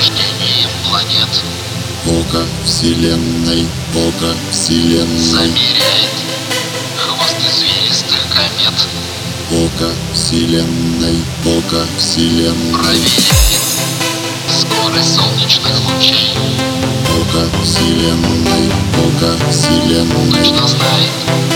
Рождением планет. Око Вселенной, Око Вселенной, Замеряет. Хвост извилистых комет Око Вселенной, Око Вселенной, Проверяет скорость солнечных лучей. Око Вселенной, Око Вселенной, Точно знает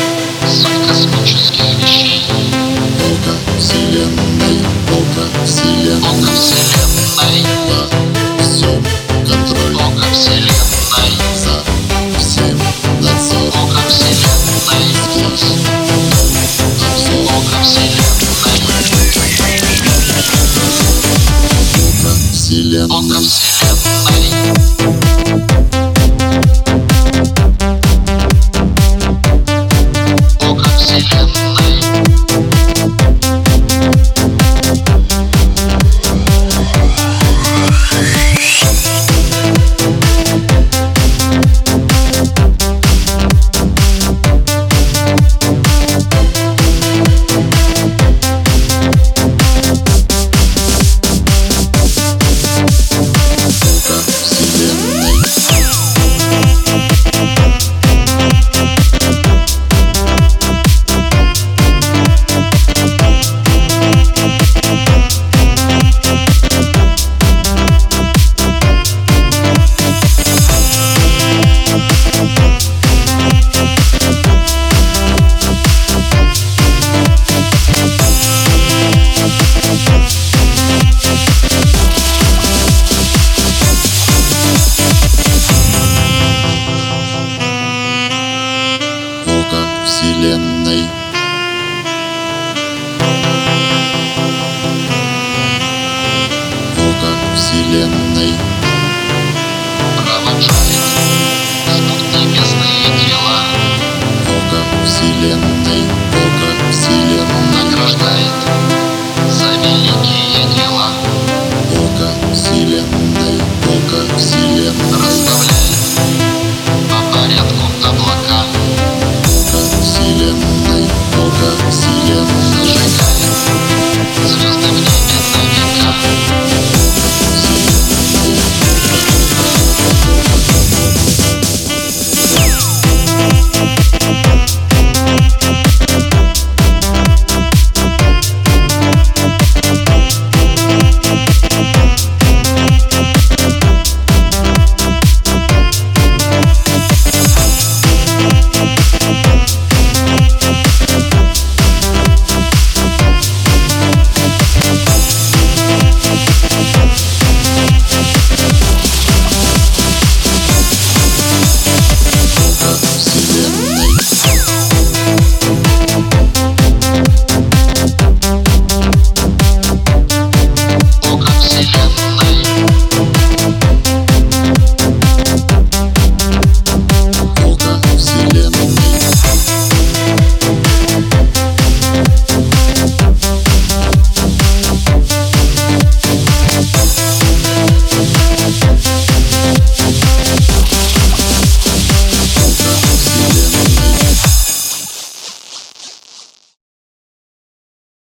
Вселенной, Око Вселенной, провожает ждут небесные тела. Око Вселенной, Око Вселенной, награждает